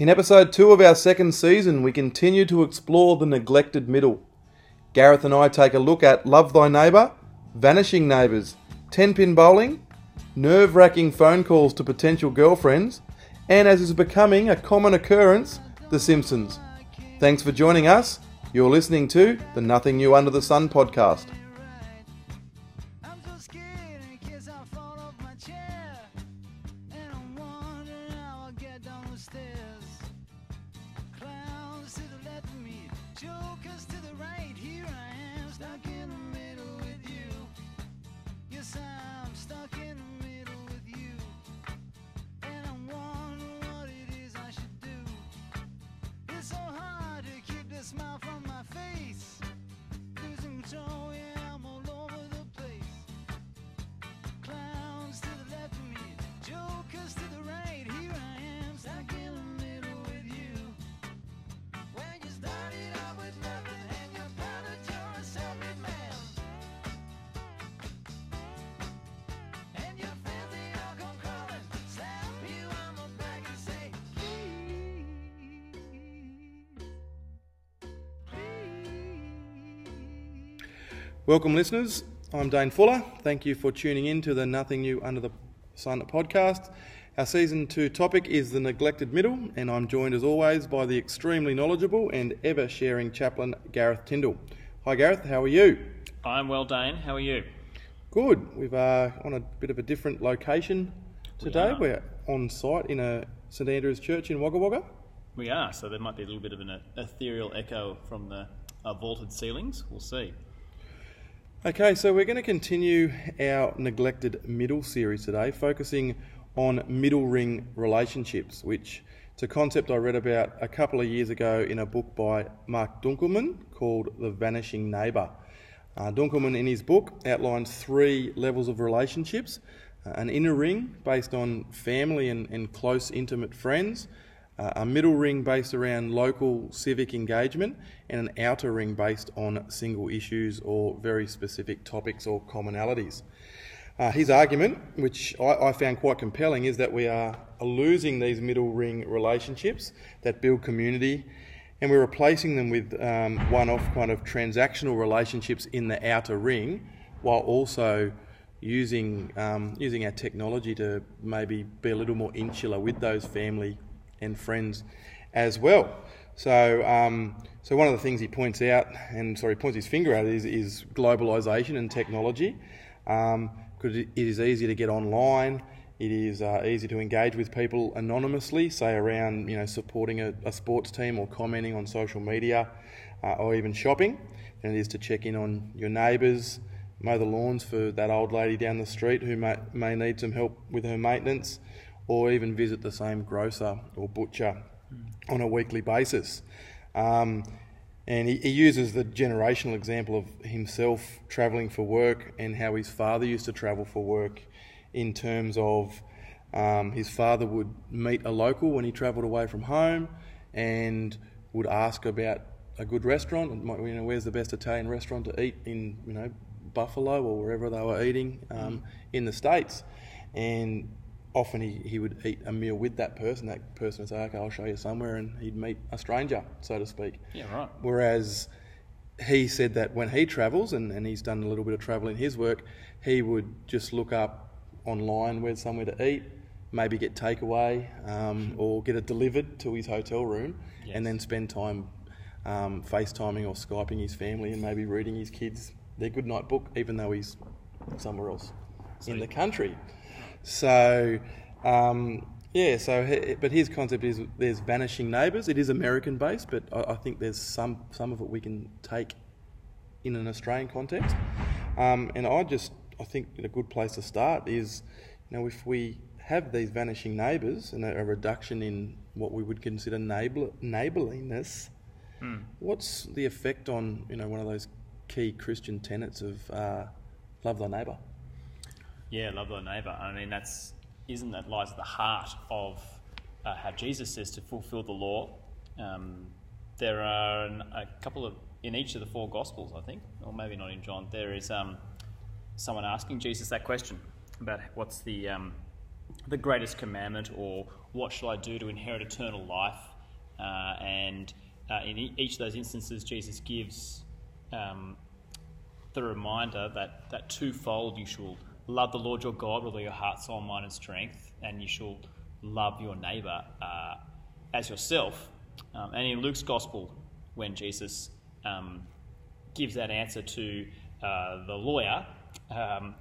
In episode two of our second season, we continue to explore the neglected middle. Gareth and I take a look at Love Thy Neighbour, Vanishing Neighbours, 10 pin bowling, nerve wracking phone calls to potential girlfriends, and as is becoming a common occurrence, The Simpsons. Thanks for joining us. You're listening to the Nothing New Under the Sun podcast. Welcome, listeners. I'm Dane Fuller. Thank you for tuning in to the Nothing New Under the Sun podcast. Our season two topic is the neglected middle, and I'm joined as always by the extremely knowledgeable and ever sharing chaplain Gareth Tyndall. Hi, Gareth. How are you? I'm well, Dane. How are you? Good. We've uh, on a bit of a different location today. are. We're on site in a St Andrew's Church in Wagga Wagga. We are, so there might be a little bit of an ethereal echo from the uh, vaulted ceilings. We'll see. Okay, so we're going to continue our neglected middle series today, focusing on middle ring relationships, which it's a concept I read about a couple of years ago in a book by Marc Dunkelman called The Vanishing Neighbour. Uh, Dunkelman, in his book, outlines three levels of relationships uh, an inner ring based on family and, and close, intimate friends, uh, a middle ring based around local civic engagement, and an outer ring based on single issues or very specific topics or commonalities. Uh, his argument, which I, I found quite compelling, is that we are losing these middle ring relationships that build community and we're replacing them with um, one off kind of transactional relationships in the outer ring while also using, um, using our technology to maybe be a little more insular with those family and friends as well. So, um, so one of the things he points out, and sorry, points his finger at, is, is globalisation and technology. Because it it is easy to get online, it is uh, easy to engage with people anonymously, say around you know supporting a, a sports team or commenting on social media, uh, or even shopping, than it is to check in on your neighbours, mow the lawns for that old lady down the street who may, may need some help with her maintenance, or even visit the same grocer or butcher on a weekly basis. Um, and he, he uses the generational example of himself travelling for work and how his father used to travel for work in terms of um, his father would meet a local when he travelled away from home and would ask about a good restaurant. And you know where's the best Italian restaurant to eat in you know Buffalo or wherever they were eating um, in the states. And often he, he would eat a meal with that person that person would say okay I'll show you somewhere and he'd meet a stranger so to speak Yeah, right. Whereas he said that when he travels, and, and he's done a little bit of travel in his work, he would just look up online where's somewhere to eat, maybe get takeaway um, or get it delivered to his hotel room, Yes. and then spend time um, FaceTiming or Skyping his family and maybe reading his kids their good night book, even though he's somewhere else in the country. So, um, yeah, so but his concept is there's vanishing neighbours. It is American based, but I, I think there's some some of it we can take in an Australian context. Um, and I just I think a good place to start is, you know, if we have these vanishing neighbours and a, a reduction in what we would consider neighbour, neighbourliness, what's the effect on you know one of those key Christian tenets of uh, love thy neighbour? Yeah, love thy neighbour. I mean, that's isn't that lies at the heart of uh, how Jesus says to fulfil the law. Um, there are an, a couple of in each of the four Gospels, I think, or maybe not in John. There is um, someone asking Jesus that question about what's the um, the greatest commandment or what shall I do to inherit eternal life. Uh, and uh, in e- each of those instances, Jesus gives um, the reminder that, that twofold you shall love the Lord your God with all your heart, soul, mind, and strength, and you shall love your neighbour uh, as yourself. Um, and in Luke's Gospel, when Jesus um, gives that answer to uh, the lawyer, um,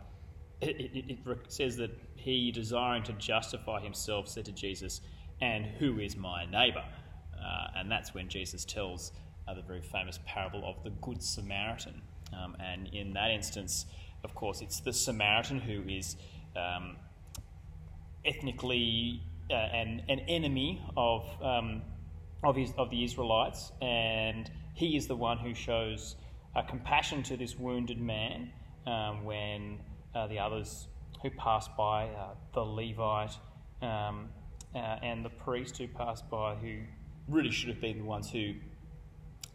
it, it, it says that he, desiring to justify himself, said to Jesus, And who is my neighbour? Uh, and that's when Jesus tells uh, the very famous parable of the Good Samaritan. Um, and in that instance, of course, it's the Samaritan who is um, ethnically uh, an, an enemy of, um, of, his, of the Israelites, and he is the one who shows uh, compassion to this wounded man um, when uh, the others who pass by, uh, the Levite um, uh, and the priest who pass by, who really should have been the ones who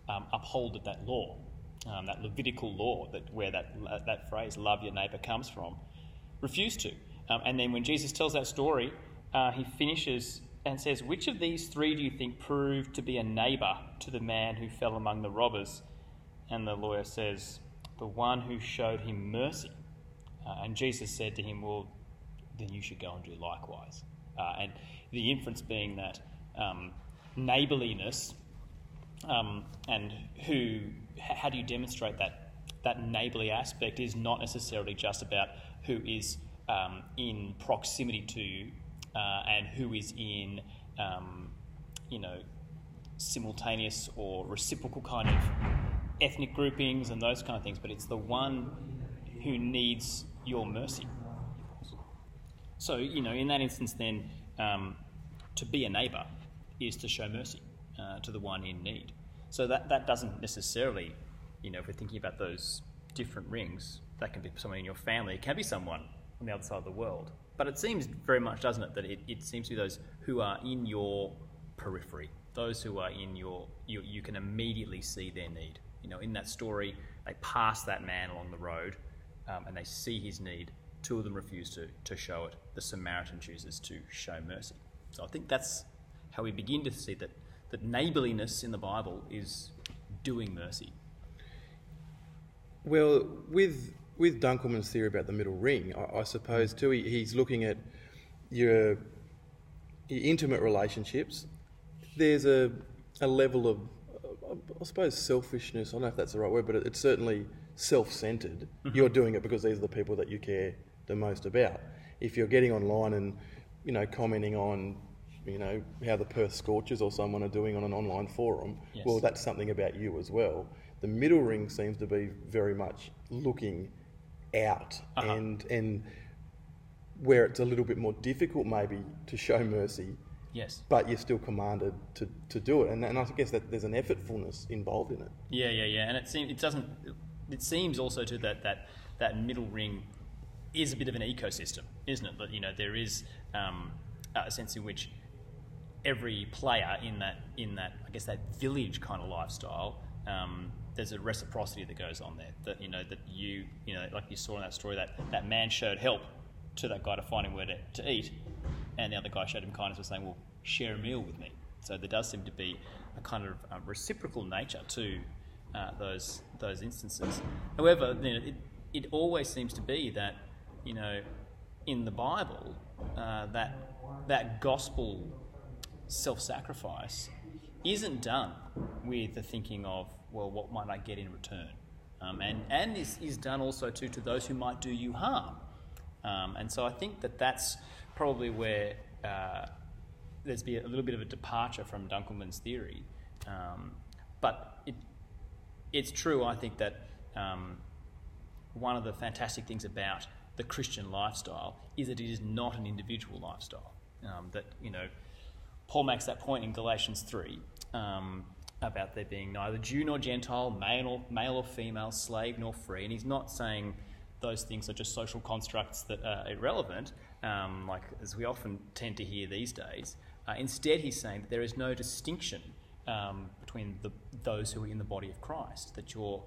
um, upholded that law, um, that Levitical law, that where that that phrase "love your neighbor, comes from, refused to. Um, and then when Jesus tells that story, uh, he finishes and says, "Which of these three do you think proved to be a neighbour to the man who fell among the robbers?" And the lawyer says, "The one who showed him mercy." Uh, and Jesus said to him, Well, then you should go and do likewise. Uh, and the inference being that um, neighbourliness um, and who, how do you demonstrate that, that neighbourly aspect is not necessarily just about who is um, in proximity to uh, and who is in, um, you know, simultaneous or reciprocal kind of ethnic groupings and those kind of things, but it's the one who needs your mercy. So, you know, in that instance, then, um, to be a neighbour is to show mercy uh, to the one in need. So that, that doesn't necessarily, you know, if we're thinking about those different rings, that can be someone in your family, it can be someone on the other side of the world. But it seems very much, doesn't it, that it, it seems to be those who are in your periphery, those who are in your, you, you can immediately see their need. You know, in that story, they pass that man along the road um, and they see his need. Two of them refuse to, to show it. The Samaritan chooses to show mercy. So I think that's how we begin to see that, that neighbourliness in the Bible is doing mercy. Well, with with Dunkelman's theory about the middle ring, I, I suppose too, he, he's looking at your, your intimate relationships. There's a a level of, I suppose, selfishness. I don't know if that's the right word, but it, it's certainly self-centered. Mm-hmm. You're doing it because these are the people that you care the most about. If you're getting online and you know commenting on you know how the Perth Scorchers or someone are doing on an online forum, Yes. well, that's something about you as well. The middle ring seems to be very much looking out Uh-huh. and and where it's a little bit more difficult maybe to show mercy, Yes. but you're still commanded to, to do it. And, and I guess that there's an effortfulness involved in it. Yeah, yeah, yeah. And it seems it doesn't. It seems also to that that that middle ring is a bit of an ecosystem, isn't it? That you know there is um, a sense in which every player in that in that I guess that village kind of lifestyle. Um, there's a reciprocity that goes on there. That you know that you you know like you saw in that story that that man showed help to that guy to find him where to, to eat, and the other guy showed him kindness by saying, "Well, share a meal with me." So there does seem to be a kind of um, reciprocal nature to uh, those those instances. However, you know, it it always seems to be that you know in the Bible uh, that that gospel self-sacrifice isn't done with the thinking of well, what might I get in return, um, and and this is done also too to those who might do you harm. Um, and so I think that that's probably where uh, there's be a little bit of a departure from Dunkelman's theory. Um, but it, it's true, I think, that um, one of the fantastic things about the Christian lifestyle is that it is not an individual lifestyle. Um, that, you know, Paul makes that point in Galatians 3 um, about there being neither Jew nor Gentile, male or, male or female, slave nor free. And he's not saying those things are just social constructs that are irrelevant, um, like as we often tend to hear these days. Uh, instead, he's saying that there is no distinction um, between the, those who are in the body of Christ, that your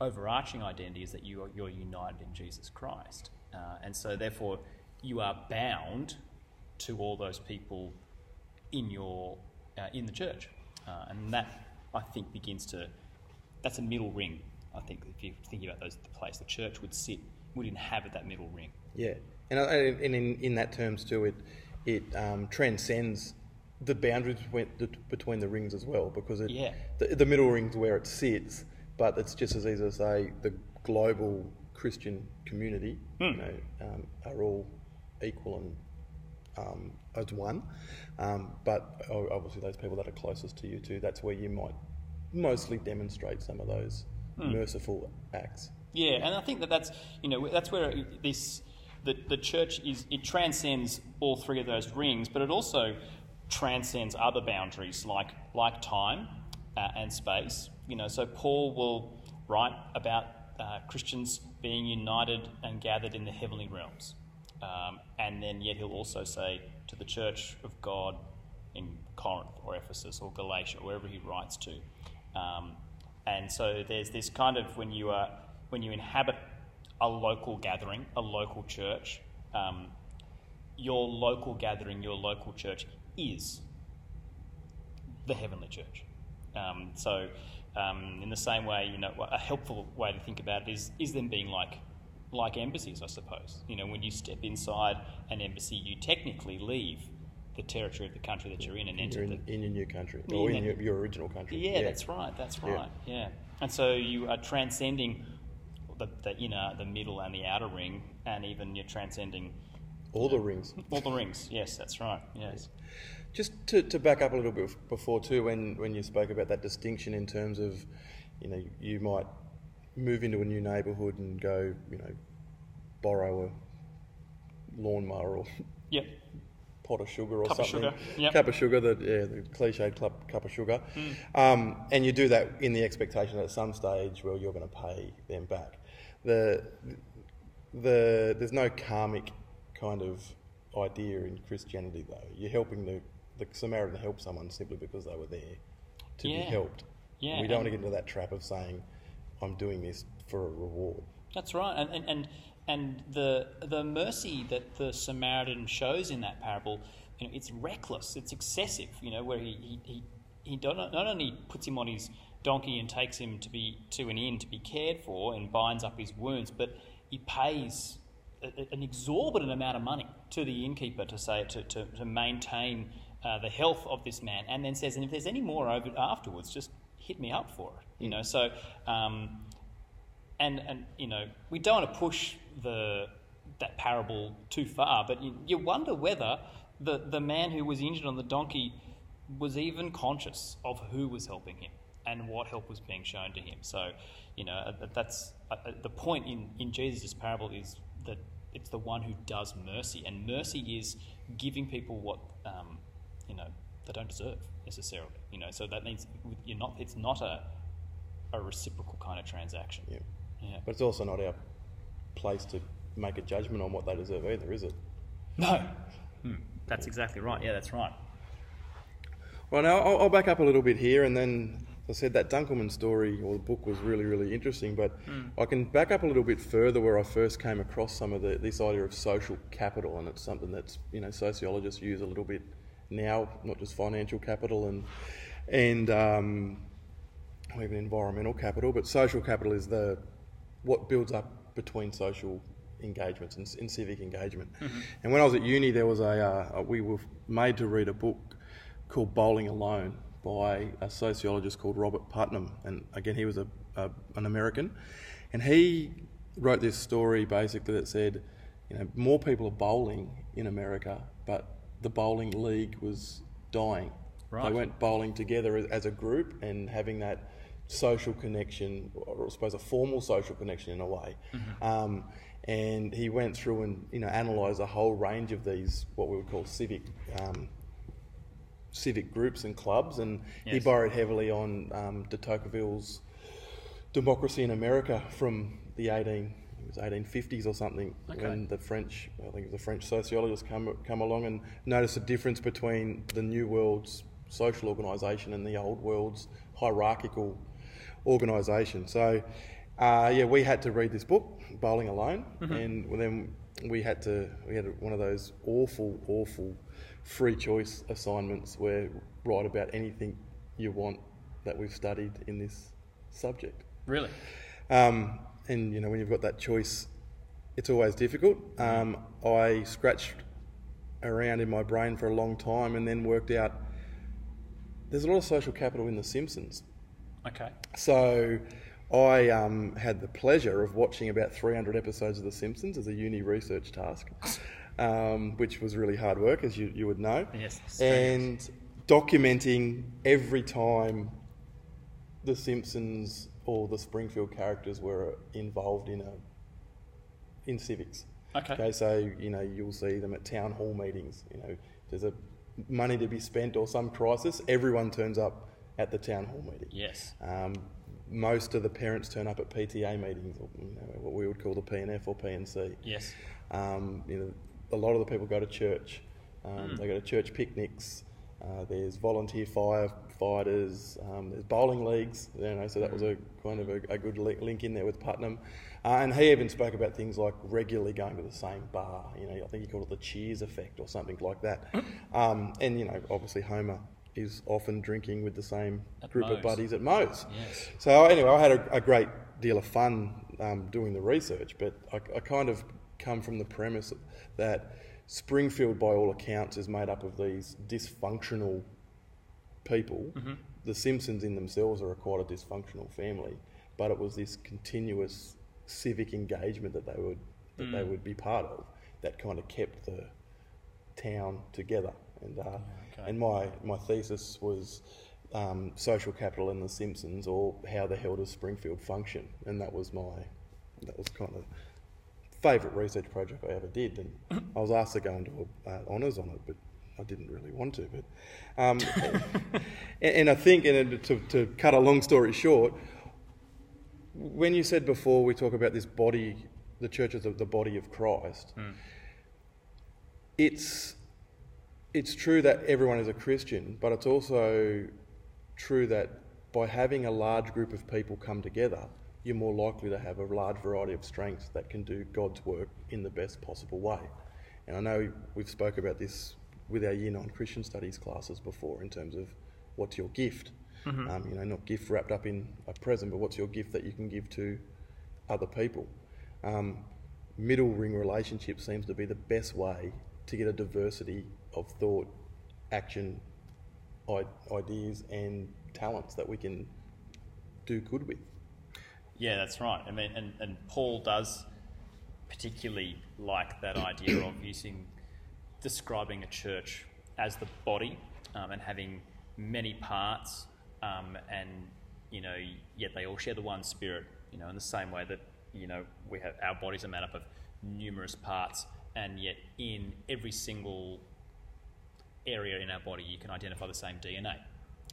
overarching identity is that you are, you're united in Jesus Christ. Uh, and so, therefore, you are bound to all those people in your uh, in the church, uh, and that I think begins to that's a middle ring. I think if you're thinking about those the place, the church would sit would inhabit that middle ring. Yeah, and, I- and in, in that terms too, it it um, transcends the boundaries between the, between the rings as well, because it, Yeah. the, the middle ring's where it sits, but it's just as easy to say the global Christian community, you know, um, are all equal and um, as one. Um, but obviously, those people that are closest to you too, that's where you might mostly demonstrate some of those merciful acts. Yeah, and I think that that's you know that's where this the the church is it transcends all three of those rings, but it also transcends other boundaries like like time uh, and space. You know, so Paul will write about uh, Christians being united and gathered in the heavenly realms, um, and then yet he'll also say to the church of God in Corinth or Ephesus or Galatia, wherever he writes to. Um, and so there's this kind of when you are when you inhabit a local gathering, a local church, um, your local gathering, your local church is the heavenly church. Um, so, um, in the same way, you know, a helpful way to think about it is is them being like like embassies, I suppose. You know, when you step inside an embassy, you technically leave the territory of the country that you're in and enter You're in, the, in your new country, Yeah, or you in your, your original country. yeah, that's right. That's Yeah. right. Yeah. And so you are transcending the, the inner, the middle, and the outer ring, and even you're transcending All the rings. all the rings. Yes, that's right. Yes. Just to, to back up a little bit before too, when, when you spoke about that distinction in terms of, you know, you might move into a new neighbourhood and go, you know, borrow a lawnmower or Yep. pot of sugar or Cup of something. sugar, yep. Cup of sugar, the, yeah, the cliched club, cup of sugar. Um, and you do that in the expectation that at some stage, well, you're going to pay them back. The, the, there's no karmic kind of idea in Christianity, though. You're helping the, the Samaritan help someone simply because they were there to be helped. Yeah, we don't want to get into that trap of saying, I'm doing this for a reward. That's right, and and and, and the the mercy that the Samaritan shows in that parable, you know, it's reckless, it's excessive. You know, where he he he, he not only puts him on his donkey and takes him to be to an inn to be cared for and binds up his wounds, but he pays an exorbitant amount of money to the innkeeper to say to to, to maintain. Uh, the health of this man, and then says, and if there's any more over afterwards, just hit me up for it. You know, so um, and and you know we don't want to push the that parable too far, but you, you wonder whether the the man who was injured on the donkey was even conscious of who was helping him and what help was being shown to him. So, you know, uh, that's uh, uh, the point in in Jesus' parable is that it's the one who does mercy, and mercy is giving people what um, you know they don't deserve necessarily. You know, so that means you're not. It's not a a reciprocal kind of transaction. Yeah. Yeah. But it's also not our place to make a judgment on what they deserve either, is it? No. Hmm. That's exactly right. Yeah, that's right. Well, now I'll, I'll back up a little bit here, and then as I said that Dunkelman story or the book was really, really interesting. But hmm. I can back up a little bit further where I first came across some of the, this idea of social capital, and it's something that's you know sociologists use a little bit now, not just financial capital and and um, even environmental capital, but social capital is the what builds up between social engagements and, and civic engagement. And when I was at uni, there was a uh, we were made to read a book called Bowling Alone by a sociologist called Robert Putnam, and again he was a, a an American, and he wrote this story basically that said, you know, more people are bowling in America, but the bowling league was dying. They weren't bowling together as- a group and having that social connection, or I suppose a formal social connection in a way. Um, and he went through and you know analysed a whole range of these what we would call civic um, civic groups and clubs, and he borrowed heavily on um, de Tocqueville's Democracy in America from the 18 it was 1850s or something Okay. when the French I think it was a French sociologist come come along and noticed the difference between the new world's social organisation and the old world's hierarchical organisation. So uh, yeah, we had to read this book, Bowling Alone, and then we had to we had one of those awful awful free choice assignments where write about anything you want that we've studied in this subject. Really? Um, and you know, when you've got that choice, it's always difficult. Um, I scratched around in my brain for a long time and then worked out there's a lot of social capital in The Simpsons. Okay. So I um, had the pleasure of watching about 300 episodes of The Simpsons as a uni research task, um, which was really hard work, as you, you would know. Yes, And documenting every time The Simpsons or the Springfield characters were involved in a in civics. Okay. Okay, so you know you'll see them at town hall meetings. You know, there's a money to be spent or some crisis. Everyone turns up at the town hall meeting. Yes. Um, most of the parents turn up at PTA meetings, or you know, what we would call the PNF or PNC. Yes. Um, you know, a lot of the people go to church. Um, They go to church picnics. Uh, there's volunteer firefighters. Um, there's bowling leagues. You know, so that was a kind of a, a good li- link in there with Putnam. Uh, and he even spoke about things like regularly going to the same bar. You know, I think he called it the Cheers effect or something like that. Um, and you know, obviously Homer is often drinking with the same At group Moe's. of buddies at Moe's. Yes. So anyway, I had a, a great deal of fun um, doing the research, but I, I kind of come from the premise that Springfield, by all accounts, is made up of these dysfunctional people. The Simpsons in themselves are quite a dysfunctional family, but it was this continuous civic engagement that they would that they would be part of that kind of kept the town together. And uh, okay. and my my thesis was um, social capital in the Simpsons, or how the hell does Springfield function? And that was my that was kind of favourite research project I ever did. And I was asked to go and do uh, honours on it, but I didn't really want to. But um, and, and I think, and to, to cut a long story short, when you said before we talk about this body, the church is the, the body of Christ. It's it's true that everyone is a Christian, but it's also true that by having a large group of people come together, you're more likely to have a large variety of strengths that can do God's work in the best possible way. And I know we've spoke about this with our Year 9 Christian Studies classes before in terms of what's your gift. Um, you know, not gift wrapped up in a present, but what's your gift that you can give to other people. Um, middle ring relationship seems to be the best way to get a diversity of thought, action, I- ideas, and talents that we can do good with. Yeah, that's right. I mean, and, and Paul does particularly like that idea of using, describing a church as the body um, and having many parts, um, and you know, yet they all share the one spirit. You know, in the same way that you know we have our bodies are made up of numerous parts, and yet in every single area in our body, you can identify the same DNA.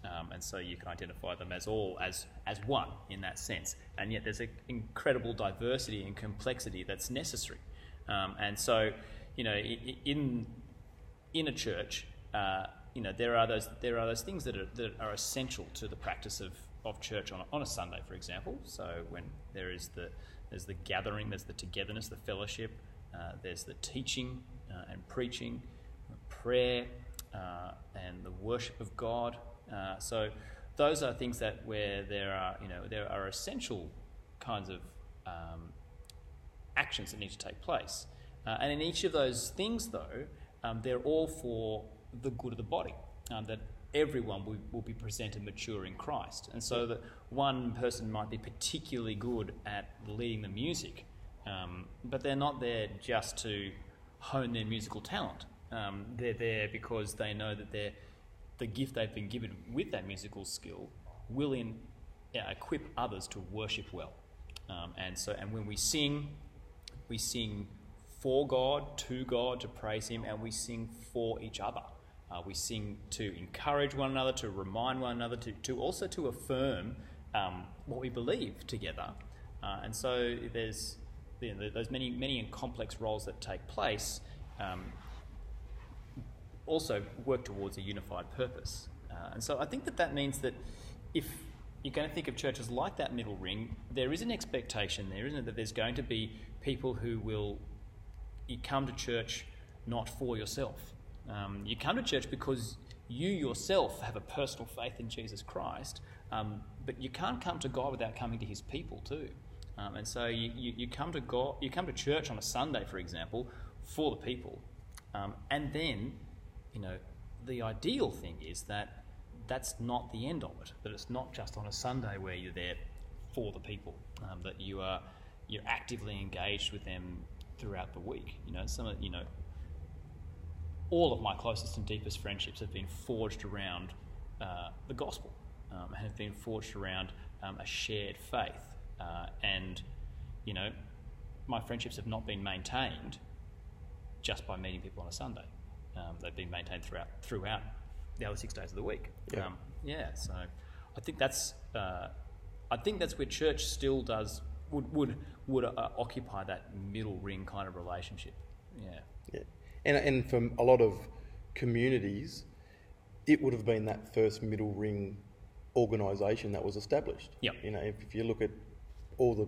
Um, and so you can identify them as all as as one in that sense. And yet there's an incredible diversity and complexity that's necessary. Um, and so, you know, in in a church, uh, you know, there are those there are those things that are that are essential to the practice of, of church on a, on a Sunday, for example. So when there is the there's the gathering, there's the togetherness, the fellowship, uh, there's the teaching uh, and preaching, prayer, uh, and the worship of God. Uh, so those are things that where there are you know there are essential kinds of um, actions that need to take place. Uh, and in each of those things, though, um, they're all for the good of the body, um, that everyone will, will be presented mature in Christ. And so that one person might be particularly good at leading the music, um, but they're not there just to hone their musical talent. Um, they're there because they know that they're, the gift they've been given with that musical skill will in, yeah, equip others to worship well. Um, and so, and when we sing, we sing for God, to God, to praise Him, and we sing for each other. Uh, we sing to encourage one another, to remind one another, to, to also to affirm um, what we believe together. Uh, and so there's you know, those many many and complex roles that take place. Um, also work towards a unified purpose. Uh, and so I think that that means that if you're going to think of churches like that middle ring, there is an expectation there, isn't it, that there's going to be people who will you come to church not for yourself, Um, you come to church because you yourself have a personal faith in Jesus Christ, um, but you can't come to God without coming to His people too. Um, and so you, you, you come to God, you come to church on a Sunday, for example, for the people, um, and then, you know, the ideal thing is that that's not the end of it. That it's not just on a Sunday where you're there for the people. Um, that you are you're actively engaged with them throughout the week. You know, some of you know, all of my closest and deepest friendships have been forged around uh, the gospel, um, and have been forged around um, a shared faith. Uh, and you know, my friendships have not been maintained just by meeting people on a Sunday. Um, they've been maintained throughout throughout the other six days of the week. Yeah. Um, yeah. So I think that's uh, I think that's where church still does would would would uh, occupy that middle ring kind of relationship. Yeah. Yeah. And, and for a lot of communities, it would have been that first middle ring organisation that was established. Yep. You know, if, if you look at all the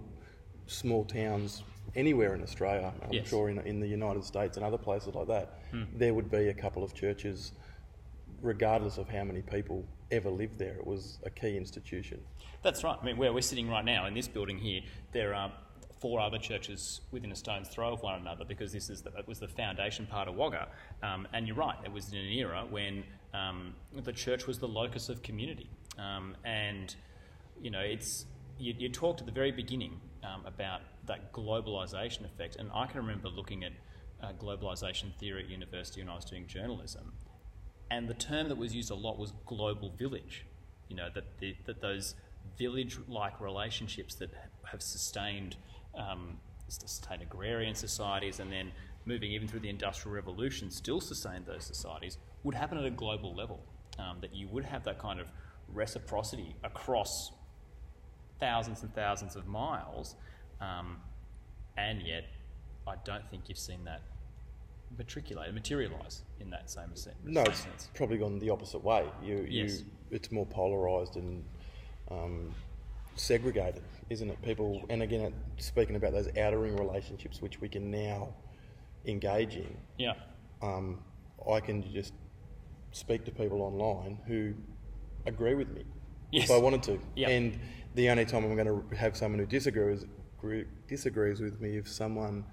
small towns anywhere in Australia, I'm Yes. sure in, in the United States and other places like that, there would be a couple of churches, regardless of how many people ever lived there. It was a key institution. That's right. I mean, where we're sitting right now in this building here, there are four other churches within a stone's throw of one another because this is the, it was the foundation part of Wagga. Um, and you're right, it was in an era when um, the church was the locus of community. Um, and you know, it's you, you talked at the very beginning um, about that globalization effect, and I can remember looking at uh, globalization theory at university when I was doing journalism, and the term that was used a lot was global village. You know that the, that those village-like relationships that have sustained um, sustained agrarian societies, and then moving even through the industrial revolution, still sustained those societies, would happen at a global level. Um, that you would have that kind of reciprocity across thousands and thousands of miles, um, and yet I don't think you've seen that matriculate, materialise in that same sense. No, it's sense. probably gone the opposite way. You, Yes. you, it's more polarised and um, segregated, isn't it? People, and again, speaking about those outer ring relationships, which we can now engage in, Yeah, um, I can just speak to people online who agree with me Yes. if I wanted to. Yeah. And the only time I'm going to have someone who disagrees disagrees with me if someone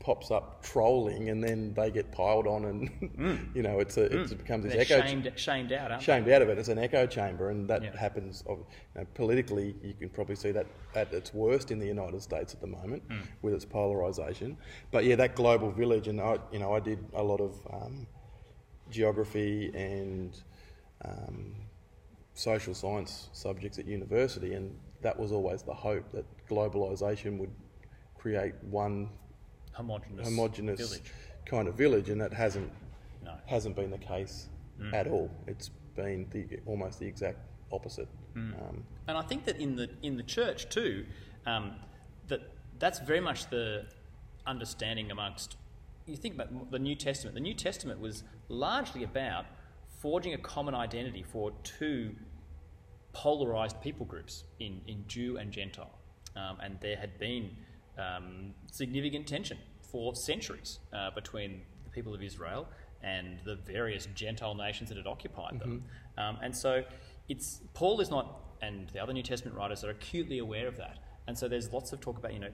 pops up trolling and then they get piled on and you know it's a it becomes this Mm. they're echo shamed, shamed out, aren't shamed out of it. It's an echo chamber, and that Yeah. happens. Of, you know, politically, you can probably see that at its worst in the United States at the moment Hmm. with its polarisation. But yeah, that global village, and I, you know, I did a lot of um, geography and um, social science subjects at university, and that was always the hope that globalisation would create one they? Homogenous, homogenous village. kind of village, and that hasn't No. hasn't been the case at all. It's been the almost the exact opposite. Um, And I think that in the in the church too, um, that that's very much the understanding amongst. You think about the New Testament. The New Testament was largely about forging a common identity for two polarized people groups in, in Jew and Gentile, um, and there had been um, significant tension for centuries uh, between the people of Israel and the various Gentile nations that had occupied them. Um, and so it's Paul is not, and the other New Testament writers are acutely aware of that. And so there's lots of talk about you know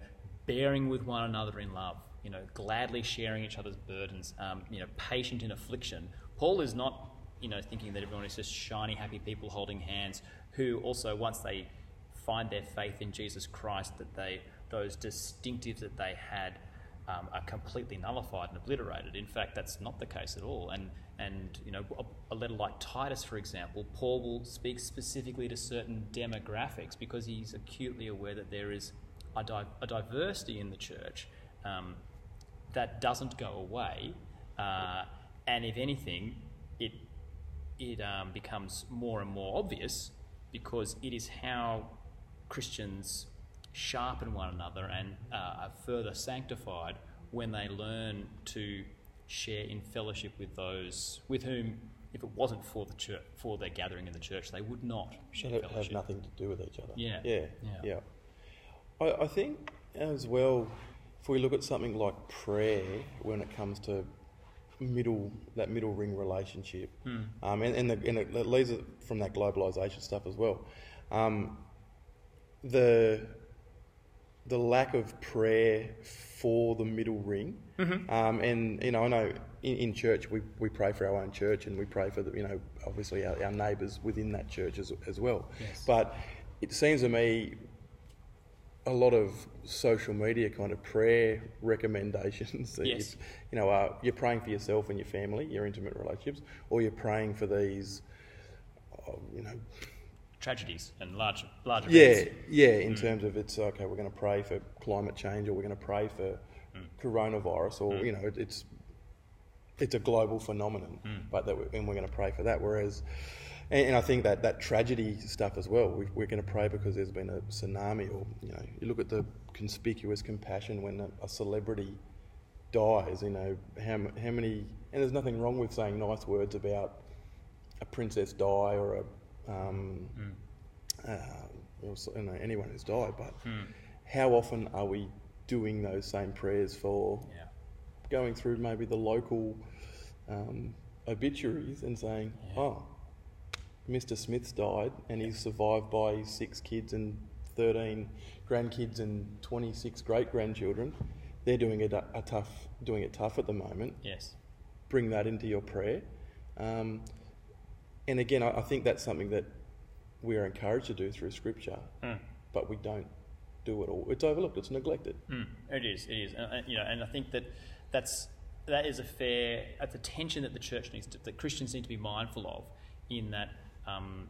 bearing with one another in love, you know, gladly sharing each other's burdens, um, you know, patient in affliction. Paul is not you know thinking that everyone is just shiny, happy people holding hands who also once they find their faith in Jesus Christ that they those distinctives that they had um, are completely nullified and obliterated. In fact, that's not the case at all. And and you know, a, a letter like Titus, for example, Paul will speak specifically to certain demographics because he's acutely aware that there is a, di- a diversity in the church um, that doesn't go away. Uh, and if anything, it it um, becomes more and more obvious because it is how Christians sharpen one another and uh, are further sanctified when they learn to share in fellowship with those with whom, if it wasn't for the church, for their gathering in the church, they would not share have fellowship. nothing to do with each other. Yeah. Yeah. Yeah. Yeah. I, I think as well, if we look at something like prayer, when it comes to middle that middle ring relationship, um, and and, the, and it, leads it from that globalization stuff as well. Um, the the lack of prayer for the middle ring, um, and you know, I know in, in church we, we pray for our own church and we pray for the you know obviously our, our neighbours within that church as, as well. Yes. But it seems to me a lot of social media kind of prayer recommendations. that Yes. You, you know, uh, you're praying for yourself and your family, your intimate relationships, or you're praying for these, oh, you know, Tragedies and large, large yeah, events. yeah. yeah, In hmm. terms of it's okay, we're going to pray for climate change, or we're going to pray for hmm. coronavirus, or hmm. you know, it, it's it's a global phenomenon, but that we, and we're going to pray for that. Whereas, and, and I think that that tragedy stuff as well. We, we're going to pray because there's been a tsunami, or you know, you look at the conspicuous compassion when a, a celebrity dies. You know, how how many? And there's nothing wrong with saying nice words about a princess Di or a um, uh, or s- you know, anyone who's died, but how often are we doing those same prayers for Yeah. going through maybe the local um, obituaries and saying, Yeah. oh, Mr. Smith's died and he's survived by six kids and 13 grandkids and 26 great grandchildren. They're doing it a, a tough, doing it tough at the moment Yes. bring that into your prayer. Um, and again, I, I think that's something that we are encouraged to do through Scripture, Mm. but we don't do it all. It's overlooked. It's neglected. Mm, it is. It is. And, you know, and I think that that's that is a fair. That's a tension that the church needs to, that Christians need to be mindful of. In that um,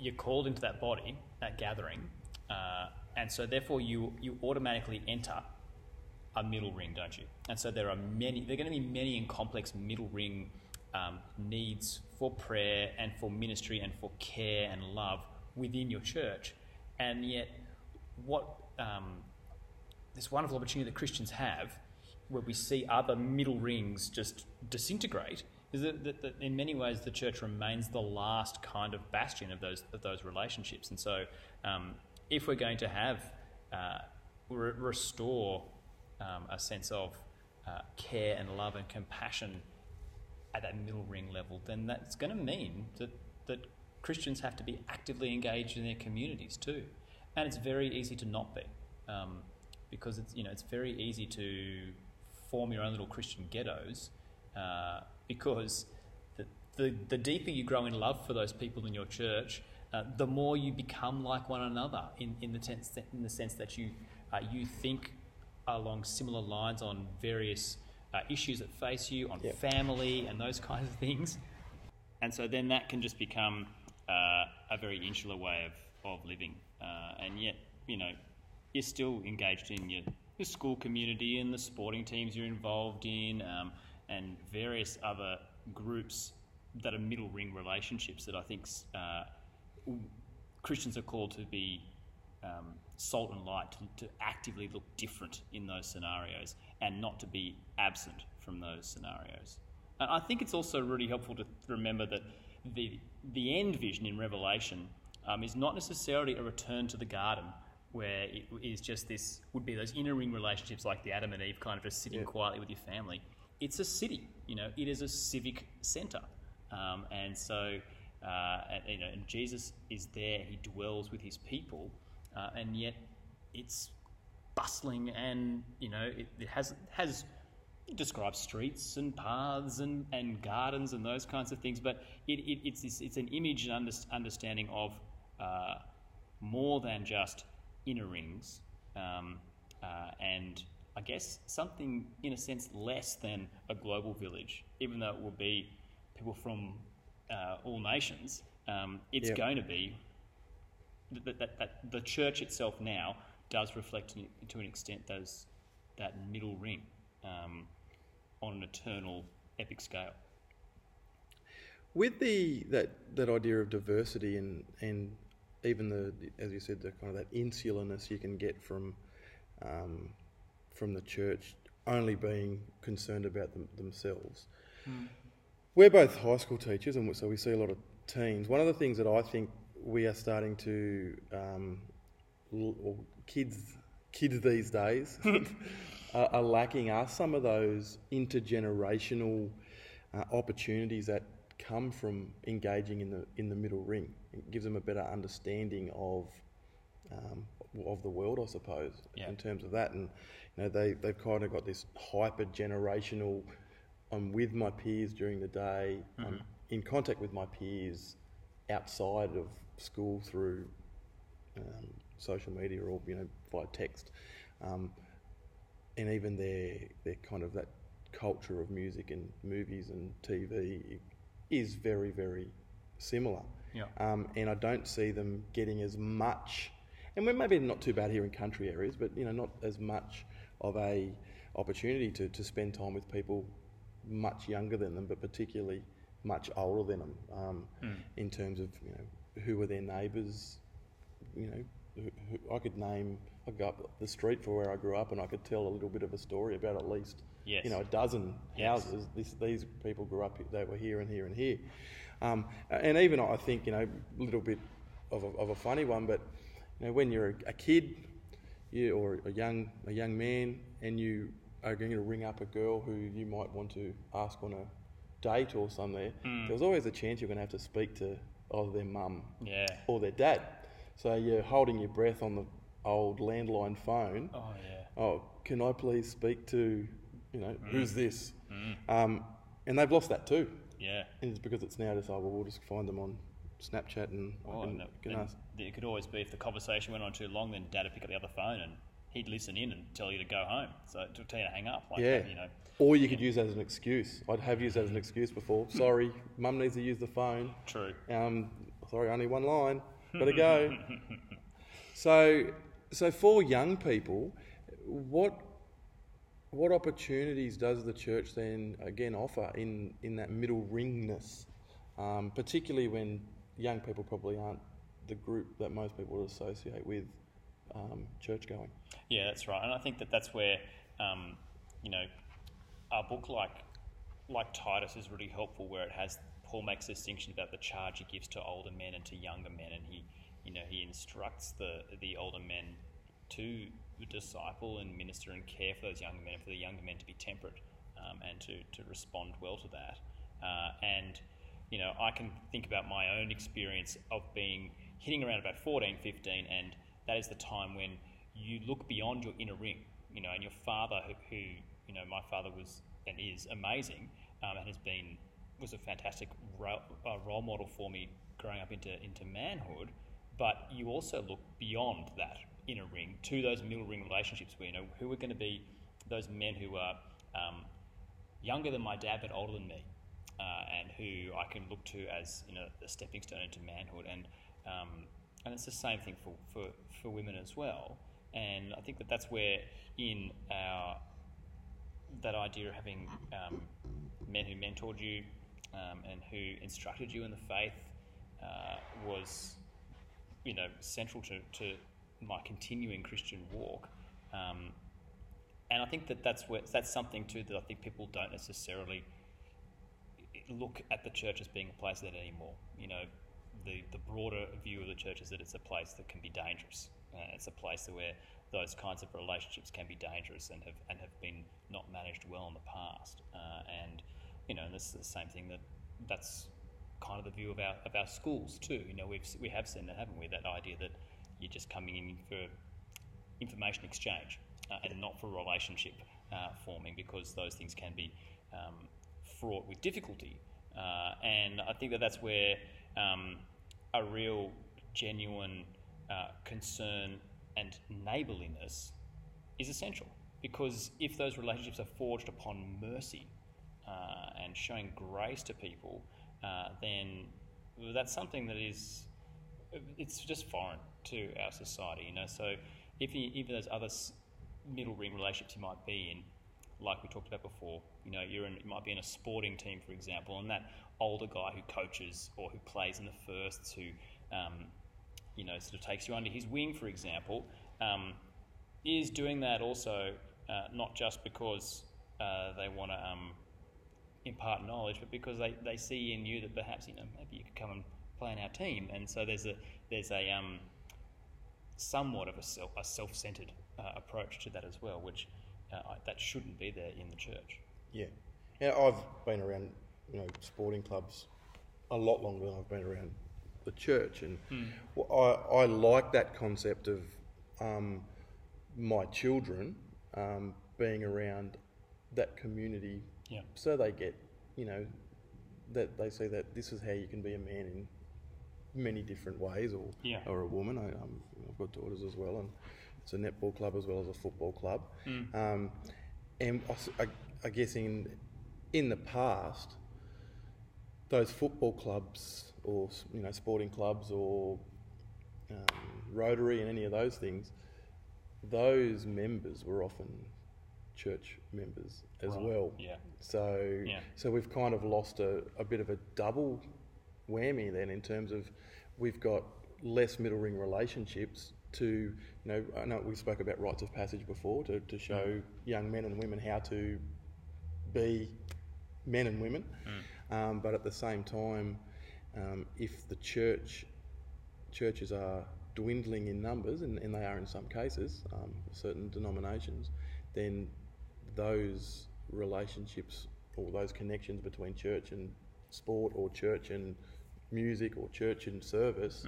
you're called into that body, that gathering, uh, and so therefore you you automatically enter a middle ring, don't you? And so there are many. There are going to be many and complex middle ring um, needs for prayer and for ministry and for care and love within your church, and yet what um, this wonderful opportunity that Christians have, where we see other middle rings just disintegrate, is that, that, that in many ways the church remains the last kind of bastion of those of those relationships. And so, um, if we're going to have uh, re- restore um, a sense of uh, care and love and compassion at that middle ring level, then that's going to mean that, that Christians have to be actively engaged in their communities too. And it's very easy to not be, um, because it's, you know, it's very easy to form your own little Christian ghettos, uh, because the, the, the deeper you grow in love for those people in your church, uh, the more you become like one another in, in, the, that, in the sense that you, uh, you think along similar lines on various uh, issues that face you, on Yep. family and those kinds of things. And so then that can just become uh, a very insular way of, of living. Uh, and yet, you know, you're still engaged in your, your school community and the sporting teams you're involved in um, and various other groups that are middle ring relationships that I think uh, Christians are called to be um, salt and light, to, to actively look different in those scenarios and not to be absent from those scenarios. And I think it's also really helpful to remember that the, the end vision in Revelation um, is not necessarily a return to the garden where it is just this, would be those inner ring relationships like the Adam and Eve kind of just sitting Yeah. quietly with your family. It's a city, you know, it is a civic centre. Um, and so, uh, and, you know, and Jesus is there, he dwells with his people, uh, and yet it's bustling and, you know, it, it has, has describes streets and paths and, and gardens and those kinds of things, but it, it, it's, this, it's an image and under, understanding of uh, more than just inner rings, um, uh, and I guess something in a sense less than a global village, even though it will be people from uh, all nations. Um, it's Yep. going to be that the church itself now does reflect to, to an extent those that middle ring um, on an eternal epic scale. With the that that idea of diversity and and even the as you said the kind of that insularness you can get from um, from the church only being concerned about them, themselves. We're both high school teachers, and so we see a lot of teens. One of the things that I think we are starting to, um, l- or kids, kids these days, are, are lacking are some of those intergenerational uh, opportunities that come from engaging in the in the middle ring. It gives them a better understanding of um, of the world, I suppose, Yeah. in terms of that. And you know, they they've kind of got this hyper generational. I'm with my peers during the day. I'm in contact with my peers outside of school through um, social media or you know via text, um, and even their their kind of that culture of music and movies and TV is very very similar. Yeah. Um, and I don't see them getting as much, and we're maybe not too bad here in country areas, but you know not as much of a opportunity to, to spend time with people much younger than them, but particularly much older than them, um, in terms of you know who are their neighbours, you know, who, who, I could name, I could go up the street for where I grew up and I could tell a little bit of a story about at least, Yes. you know, a dozen Yes. houses. This, these people grew up, they were here and here and here. Um, and even I think, you know, a little bit of a, of a funny one, but, you know, when you're a, a kid you, or a young, a young man and you are going to ring up a girl who you might want to ask on a date or somewhere, there's always a chance you're going to have to speak to either their mum Yeah. or their dad. So you're holding your breath on the old landline phone. Oh yeah. Oh, can I please speak to, you know, who's this? Um, and they've lost that too. Yeah. And it's because it's now just, oh, well, we'll just find them on Snapchat and Well, can, and that- can and ask. it could always be if the conversation went on too long, then Dad would pick up the other phone and he'd listen in and tell you to go home. So to tell you to hang up, like Yeah. you know. Or you could use that as an excuse. I'd have used that as an excuse before. Sorry, mum needs to use the phone. True. Um, sorry, only one line. Gotta go. so, so for young people, what what opportunities does the church then again offer in in that middle ringness, um, particularly when young people probably aren't the group that most people would associate with um, church going. Yeah, that's right, and I think that that's where um, you know a book like like Titus is really helpful, where it has Paul makes a distinction about the charge he gives to older men and to younger men, and he you know he instructs the the older men to disciple and minister and care for those younger men, and for the younger men to be temperate um, and to to respond well to that, uh, and you know, I can think about my own experience of being hitting around about 14, 15, and that is the time when you look beyond your inner ring, you know, and your father, who, who you know, my father was and is amazing, um, and has been was a fantastic ro- uh, role model for me growing up into into manhood. But you also look beyond that inner ring to those middle ring relationships, where you know who are going to be those men who are um, younger than my dad but older than me, uh, and who I can look to as you know a stepping stone into manhood, and um, and it's the same thing for, for, for women as well. And I think that that's where in our that idea of having um, men who mentored you um, and who instructed you in the faith uh, was you know central to, to my continuing Christian walk. Um, and I think that that's where that's something too that I think people don't necessarily look at the church as being a place that anymore. You know, the the broader view of the church is that it's a place that can be dangerous. Uh, it's a place where those kinds of relationships can be dangerous and have and have been not managed well in the past. Uh, and you know, and this is the same thing that that's kind of the view of our of our schools too. You know, we've we have seen that, haven't we? That idea that you're just coming in for information exchange uh, and not for relationship uh, forming because those things can be um, fraught with difficulty. Uh, and I think that that's where um, a real, genuine uh, concern and neighbourliness is essential because if those relationships are forged upon mercy uh, and showing grace to people, uh, then that's something that is it's just foreign to our society, you know. So if you, even those other middle ring relationships you might be in, like we talked about before, you know, you're in, you might be in a sporting team, for example, and that older guy who coaches or who plays in the firsts, who um, you know sort of takes you under his wing, for example, um, is doing that also uh, not just because uh, they want to um, impart knowledge, but because they, they see in you that perhaps you know maybe you could come and play in our team, and so there's a there's a um, somewhat of a self a self centered uh, approach to that as well, which uh, I, that shouldn't be there in the church. Yeah. Yeah, I've been around you know sporting clubs a lot longer than I've been around the church, and well, I I like that concept of um, my children um, being around that community, Yeah. so they get you know that they say that this is how you can be a man in many different ways, or Yeah. or a woman. I, um, I've got daughters as well, and it's a netball club as well as a football club. Hmm. Um, and I guess in in the past, those football clubs or you know sporting clubs or um, Rotary and any of those things, those members were often church members as Right, well. yeah. So Yeah. so we've kind of lost a, a bit of a double whammy then in terms of we've got less middle ring relationships to you know I know we spoke about rites of passage before to, to show Mm. young men and women how to be men and women, Mm. um, but at the same time, um, if the church churches are dwindling in numbers, and, and they are in some cases, um, certain denominations, then those relationships or those connections between church and sport, or church and music, or church and service,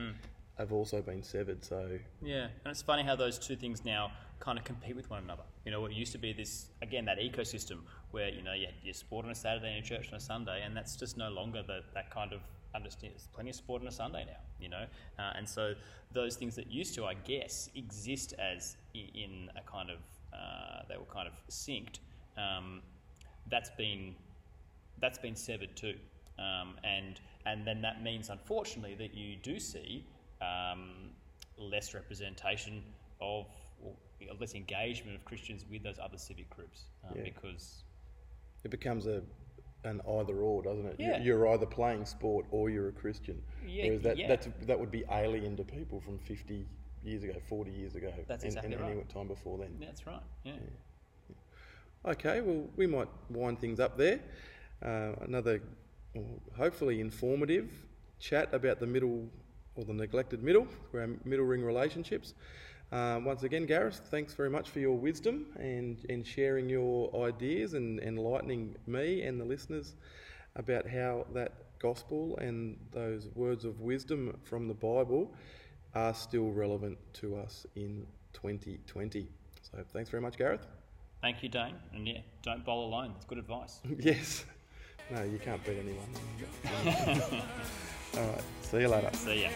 have also been severed. So Yeah, and it's funny how those two things now kind of compete with one another. You know, it used to be this again that ecosystem where you know you had your sport on a Saturday and your church on a Sunday, and that's just no longer the, that kind of understand. There's plenty of sport on a Sunday now, you know, uh, and so those things that used to, I guess, exist as i- in a kind of uh, they were kind of synced. Um, that's been that's been severed too, um, and and then that means unfortunately that you do see um, less representation of or less engagement of Christians with those other civic groups um, Yeah. because it becomes a an either or, doesn't it? Yeah. You're either playing sport or you're a Christian. Yeah, Whereas that yeah. that's, that would be alien to people from 50 years ago, 40 years ago, That's and, exactly and any right. time before then. that's right. Yeah. Okay, well, we might wind things up there. Uh, another, hopefully, informative chat about the middle or the neglected middle, our middle ring relationships. Um, once again, Gareth, thanks very much for your wisdom and, and sharing your ideas and enlightening me and the listeners about how that gospel and those words of wisdom from the Bible are still relevant to us in 2020. So, thanks very much, Gareth. Thank you, Dane. And yeah, don't bowl alone. That's good advice. Yes. No, you can't beat anyone. All right. See you later. See ya.